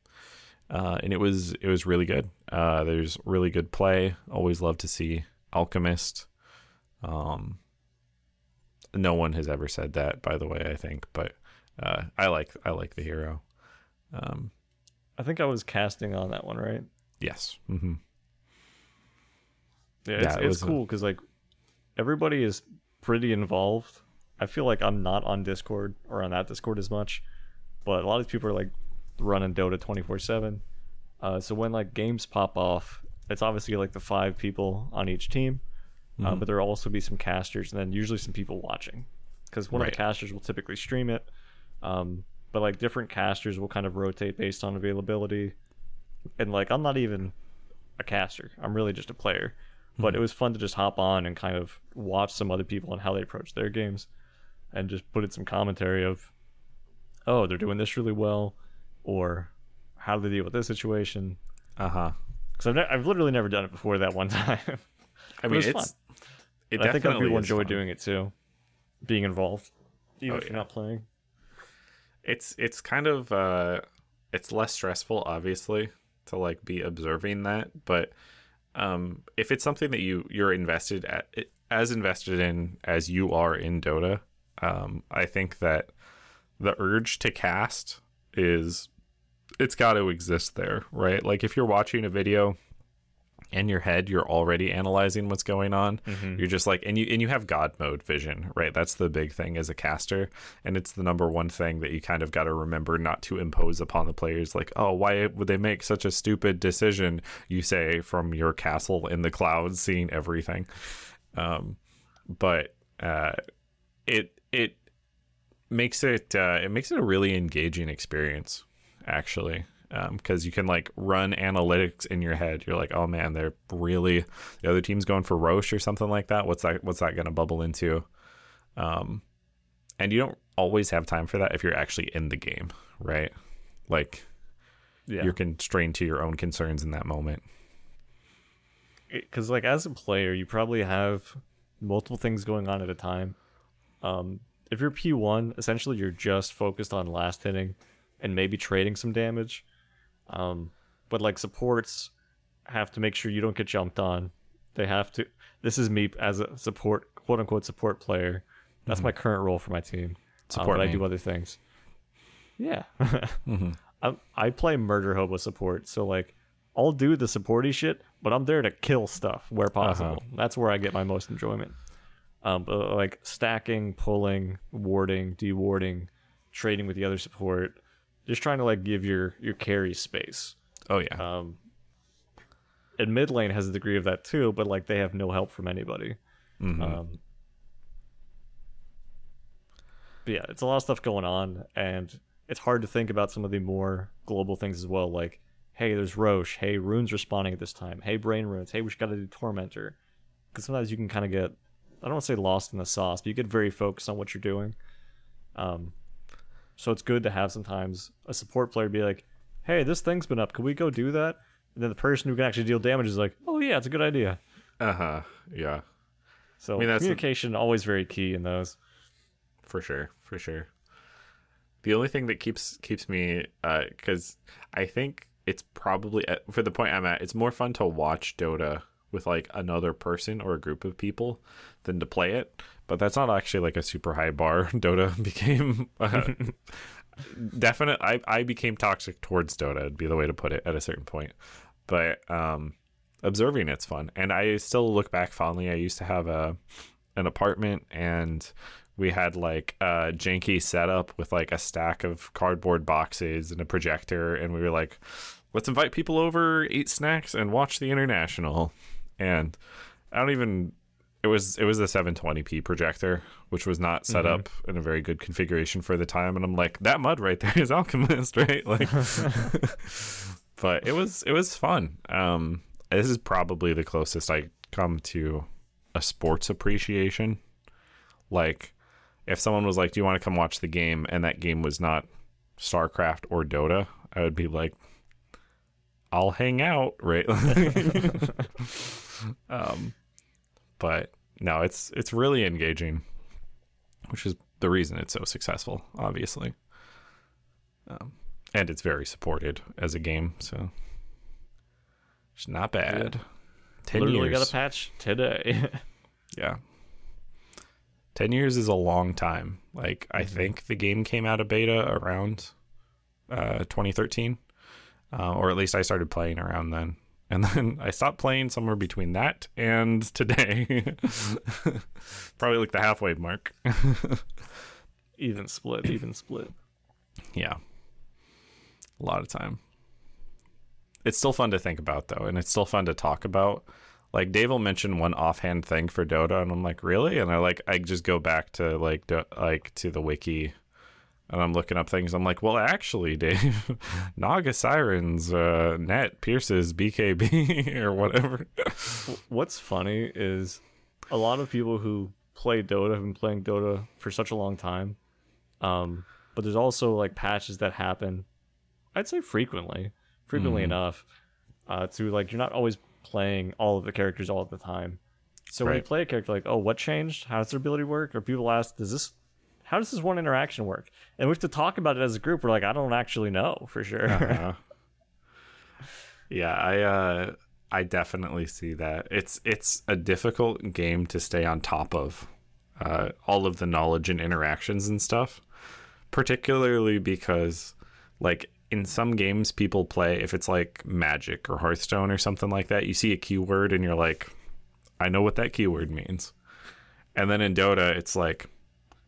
uh, and it was it was really good. Uh, there's really good play. Always love to see Alchemist. Um, no one has ever said that, by the way. I think, but uh, I like I like the hero. Um, I think I was casting on that one, right? yes. Mm-hmm. Yeah, Yeah, it's, it it's was cool because like everybody is pretty involved. I feel like I'm not on Discord or on that Discord as much, but a lot of these people are like running Dota 24 seven. Uh, so when like games pop off, it's obviously like the five people on each team, uh, Mhm. but there will also be some casters and then usually some people watching, because one of the casters will typically stream it. Um, but like different casters will kind of rotate based on availability, and like I'm not even a caster. I'm really just a player. But it was fun to just hop on and kind of watch some other people and how they approach their games and just put in some commentary of, oh, they're doing this really well, or how do they deal with this situation? Uh huh. Because I've, ne- I've literally never done it before that one (laughs) time. I It mean, was it's. It I think other people enjoy fun. doing it too, being involved, even Oh, if you're not playing. it's it's kind of uh it's less stressful obviously to like be observing that but um if it's something that you you're invested at as invested in as you are in dota um i think that the urge to cast is it's got to exist there right like if you're watching a video in your head you're already analyzing what's going on. You're just like and you and you have god mode vision right? That's the big thing as a caster. And it's the number one thing that you kind of got to remember not to impose upon the players like oh why would they make such a stupid decision you say from your castle in the clouds seeing everything. Um but uh it it makes it uh it makes it a really engaging experience actually because you can like run analytics in your head. You're like, oh man, they're really the other team's going for Rosh or something like that. What's that? What's that going to bubble into? Um, and you don't always have time for that if you're actually in the game, right? Like Yeah, you're constrained to your own concerns in that moment. because like as a player, you probably have multiple things going on at a time. Um, if you're P1, essentially you're just focused on last hitting and maybe trading some damage. Um, but like supports have to make sure you don't get jumped on. They have to. This is me as a support, quote unquote, support player. That's my current role for my team. Um, Support but I do other things. Yeah. (laughs) hmm I, I play murder hobo support, so like I'll do the supporty shit, but I'm there to kill stuff where possible. That's where I get my most enjoyment. Um, but like stacking, pulling, warding, dewarding, trading with the other support, just trying to like give your your carry space. Oh yeah, Um, and mid lane has a degree of that too, but like they have no help from anybody. Mhm. Um, but yeah, it's a lot of stuff going on, and it's hard to think about some of the more global things as well. Like, hey, there's Rosh. Hey, runes responding at this time. Hey, brain runes. Hey, we just got to do Tormentor. Because sometimes you can kind of get, I don't want to say lost in the sauce, but you get very focused on what you're doing. Um, so it's good to have sometimes a support player be like, hey, this thing's been up. Can we go do that? And then the person who can actually deal damage is like, oh yeah, it's a good idea. uh huh, yeah, So I mean, that's the- communication always very key in those. for sure, for sure. The only thing that keeps keeps me, because I think it's probably for the point I'm at, it's more fun to watch Dota with like another person or a group of people than to play it. But that's not actually like a super high bar. (laughs) Dota (laughs) became uh, (laughs) definite. I I became toxic towards Dota. Would be the way to put it at a certain point. But um, observing it's fun, and I still look back fondly. I used to have a an apartment and we had like a janky setup with like a stack of cardboard boxes and a projector and we were like let's invite people over eat snacks and watch the international and i don't even it was it was a 720p projector which was not set Mhm. up in a very good configuration for the time and i'm like that mud right there (laughs) is alchemist right? Like (laughs) but it was it was fun. Um this is probably the closest i come to a sports appreciation. Like if someone was like do you want to come watch the game? and that game was not starcraft or dota i would be like i'll hang out right? (laughs) Um but no it's it's really engaging which is the reason it's so successful, obviously. Um, and it's very supported as a game, so it's not bad. Ten Literally years, got a patch today. (laughs) yeah. Ten years is a long time. Like I Mhm. think the game came out of beta around uh, 2013, uh, or at least I started playing around then. And then I stopped playing somewhere between that and today. (laughs) Probably like the halfway mark. even split, even split. Yeah. A lot of time. It's still fun to think about though, and it's still fun to talk about. Like Dave will mention one offhand thing for Dota, and I'm like, really? And I like I just go back to like do, like to the wiki, and I'm looking up things. I'm like, well, actually, Dave, (laughs) Naga Sirens, uh, Net pierces BKB (laughs) or whatever. What's funny is a lot of people who play Dota have been playing Dota for such a long time. Um, but there's also like patches that happen, I'd say frequently, frequently Mhm. enough, uh, to like you're not always playing all of the characters all of the time. So when you play a character, like, oh, what changed? How does their ability work? Or people ask, does this, how does this one interaction work? And we have to talk about it as a group. We're like, I don't actually know for sure. Uh-huh. (laughs) yeah, I uh I definitely see that. It's it's a difficult game to stay on top of. Uh, all of the knowledge and interactions and stuff, particularly because, like in some games, people play if it's like Magic or Hearthstone or something like that. You see a keyword and you're like, I know what that keyword means. And then in Dota, it's like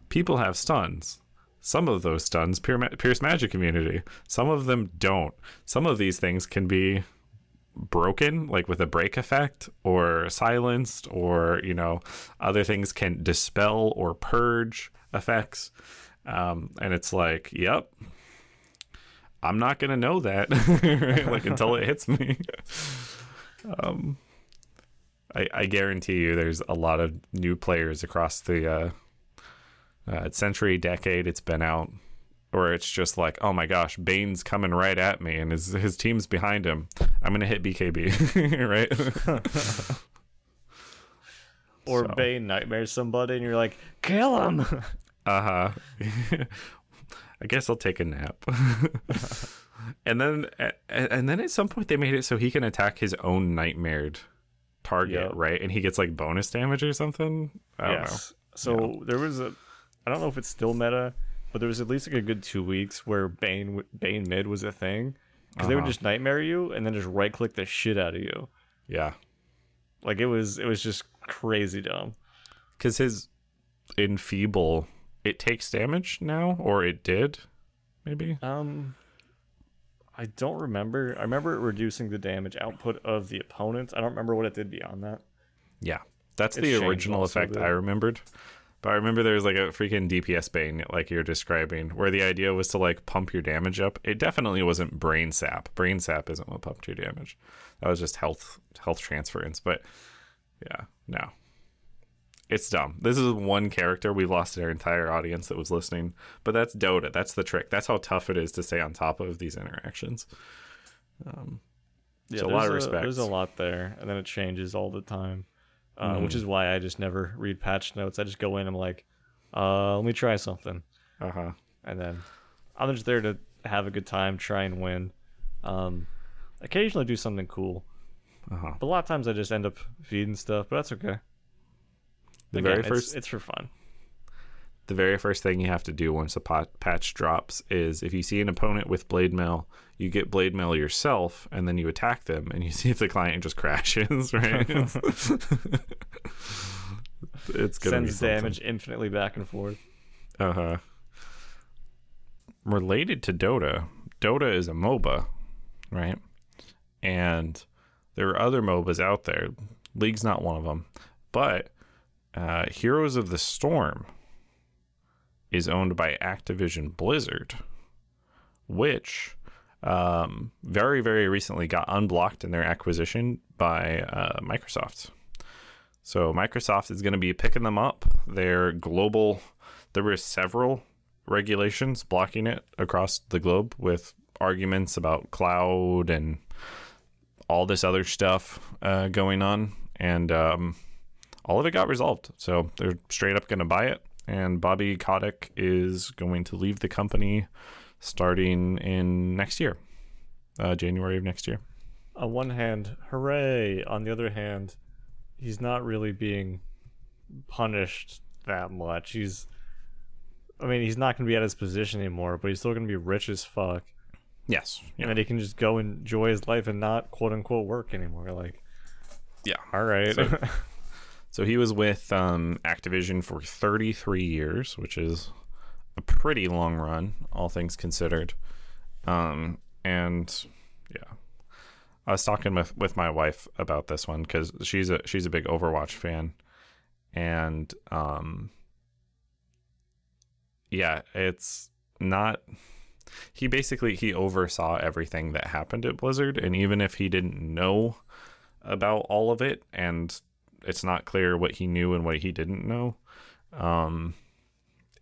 people have stuns. Some of those stuns pier- pierce magic immunity. Some of them don't. Some of these things can be broken, like with a break effect, or silenced, or you know, other things can dispel or purge effects. Um, and it's like, yep, I'm not gonna know that (laughs) like until it hits me. um, I, I guarantee you, there's a lot of new players across the uh, uh, century, decade it's been out, or it's just like, oh my gosh, Bane's coming right at me, and his his team's behind him. I'm gonna hit BKB, (laughs) right? (laughs) or So. Bane nightmares somebody, and you're like, kill him. Uh huh. (laughs) I guess I'll take a nap. and then, and then at some point they made it so he can attack his own nightmared target, Yep. right? And he gets like bonus damage or something. I don't yes. So there was a, I don't know if it's still meta, but there was at least like a good two weeks where Bane Bane mid was a thing because they would Uh-huh. just nightmare you and then just right click the shit out of you. Yeah, Like it was it was just crazy dumb. because his enfeeble it takes damage now, or it did, maybe. Um, I don't remember. I remember it reducing the damage output of the opponent. I don't remember what it did beyond that. Yeah, that's It's the original effect. I remembered. But I remember there was like a freaking DPS bane, like you're describing, where the idea was to like pump your damage up. It definitely wasn't brain sap. Brain sap isn't what pumped your damage. That was just health health transference. But yeah, no, it's dumb. This is one character we lost our entire audience that was listening. But that's Dota. That's the trick. That's how tough it is to stay on top of these interactions. Um, Yeah, So a lot of respect. There's a lot there, and then it changes all the time, uh, which Mhm. is why I just never read patch notes. I just go in. I'm like, uh, let me try something, uh huh. and then I'm just there to have a good time, try and win. Um, occasionally do something cool, Uh huh. but a lot of times I just end up feeding stuff. But that's okay. The Again, very it's- first it's for fun. The very first thing you have to do once a pot, patch drops is if you see an opponent with blade mail, you get blade mail yourself, and then you attack them, and you (laughs) see if the client just crashes. (laughs) Right? (laughs) it's gonna Sends damage infinitely back and forth. Uh huh. Related to Dota, Dota is a MOBA, right? And there are other MOBAs out there. League's not one of them, but uh, Heroes of the Storm is owned by Activision Blizzard, which um, very, very recently got unblocked in their acquisition by uh, Microsoft. So Microsoft is going to be picking them up. Their global, there were several regulations blocking it across the globe with arguments about cloud and all this other stuff uh, going on, and um, all of it got resolved. So they're straight up going to buy it, and Bobby Kotick is going to leave the company starting in next year, uh, January of next year. On one hand, hooray! On the other hand, he's not really being punished that much. He's, I mean, he's not going to be at his position anymore, but he's still going to be rich as fuck. Yes. And then he can just go enjoy his life and not quote unquote work anymore. Like, Yeah. all right. So- (laughs) So he was with um, Activision for 33 years, which is a pretty long run, all things considered. Um, and yeah, I was talking with, with my wife about this one because she's a she's a big Overwatch fan, and um, yeah, it's not. He basically he oversaw everything that happened at Blizzard, and even if he didn't know about all of it, and it's not clear what he knew and what he didn't know, um,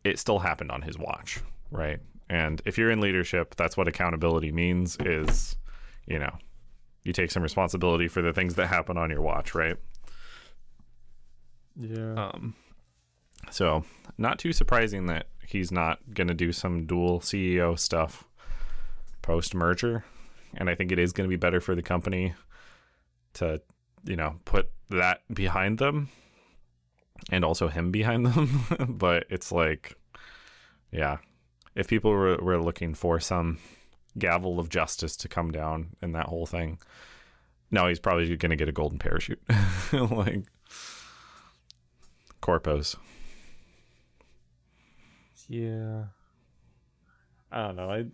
it still happened on his watch, right? And if you're in leadership, that's what accountability means is, you know, you take some responsibility for the things that happen on your watch, right? yeah. Um, so not too surprising that he's not going to do some dual CEO stuff post merger, and I think it is going to be better for the company to, you know, put that behind them, and also him behind (laughs) them. but it's like, yeah, if people were were looking for some gavel of justice to come down in that whole thing, no, he's probably going to get a golden parachute, (laughs) like corpos. Yeah. I don't know. I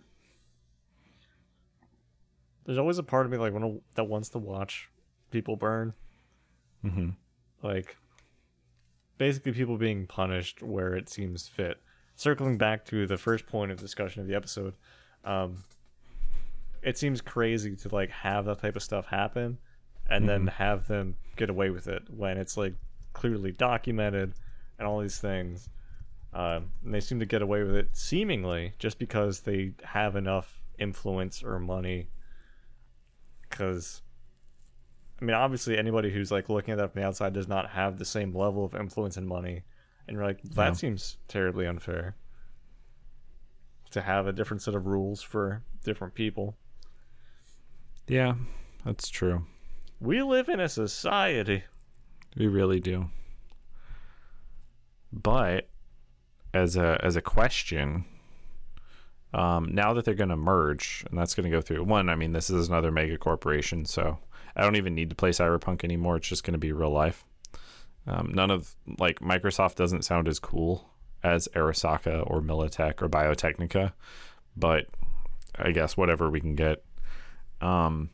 there's always a part of me like when that wants to watch people burn. Mm-hmm. Like basically people being punished where it seems fit. Circling back to the first point of discussion of the episode, um, it seems crazy to like have that type of stuff happen and then have them get away with it when it's like clearly documented and all these things. Um, and they seem to get away with it seemingly just because they have enough influence or money. Because, I mean, obviously, anybody who's like looking at that from the outside does not have the same level of influence and money. And you're like, that No. seems terribly unfair to have a different set of rules for different people. Yeah, that's true. We live in a society. We really do. But as a as a question, um, now that they're going to merge, and that's going to go through one. I mean, this is another mega corporation, so I don't even need to play Cyberpunk anymore. It's just going to be real life. Um, none of like Microsoft doesn't sound as cool as Arasaka or Militech or Biotechnica, but I guess whatever we can get. Um,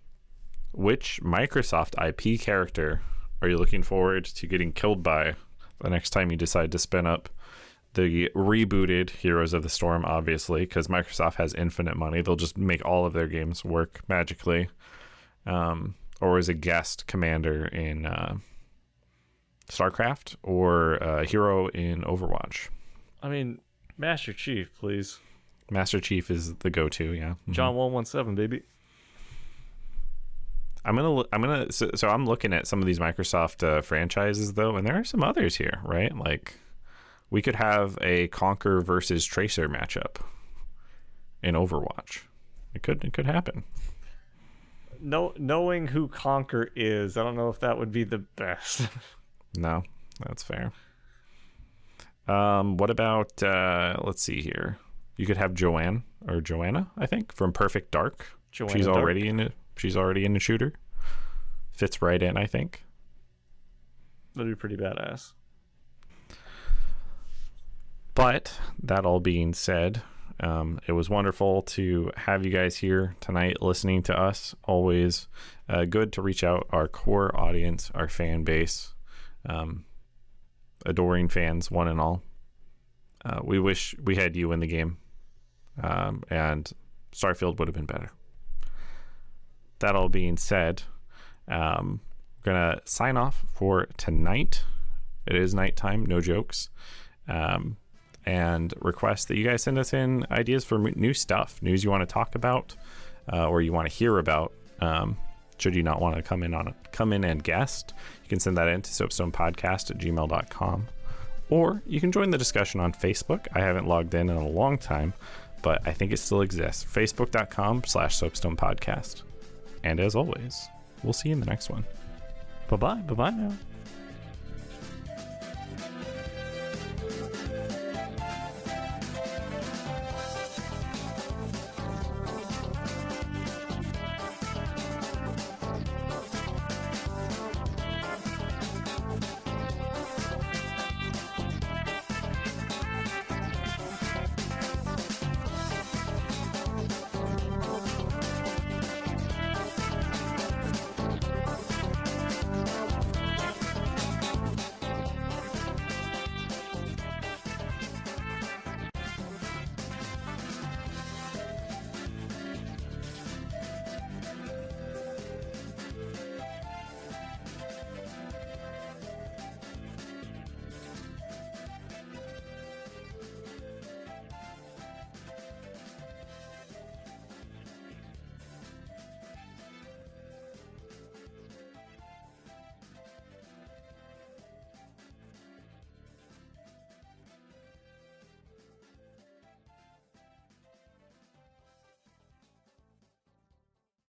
which Microsoft IP character are you looking forward to getting killed by the next time you decide to spin up the rebooted Heroes of the Storm? Obviously, because Microsoft has infinite money, they'll just make all of their games work magically. Um, or as a guest commander in uh, StarCraft or a hero in Overwatch. I mean, Master Chief, please. Master Chief is the go-to. Yeah, Mhm. John 117, baby. I'm gonna look. I'm gonna. So, so I'm looking at some of these Microsoft uh, franchises though, and there are some others here, right? Like we could have a Conker versus Tracer matchup in Overwatch. It could. It could happen. No, knowing who Conker is, I don't know if that would be the best. (laughs) No, that's fair. Um, what about? Uh, let's see here. You could have Joanne or Joanna, I think, from Perfect Dark. Joanna she's Dark. already in it. She's already in the shooter. Fits right in, I think. That'd be pretty badass. But that all being said, um, it was wonderful to have you guys here tonight listening to us. Always uh, good to reach out our core audience, our fan base, um, adoring fans, one and all. Uh, we wish we had you in the game, um, and Starfield would have been better. That all being said, um, we're gonna sign off for tonight. It is nighttime, no jokes. Um, and request that you guys send us in ideas for new stuff, news you want to talk about, uh, or you want to hear about. Um, should you not want to come in on come in and guest, you can send that in to soapstonepodcast at gmail.com. Or you can join the discussion on Facebook. I haven't logged in in a long time, but I think it still exists. Facebook.com slash Soapstone Podcast. And as always, we'll see you in the next one. Bye bye. Bye bye now.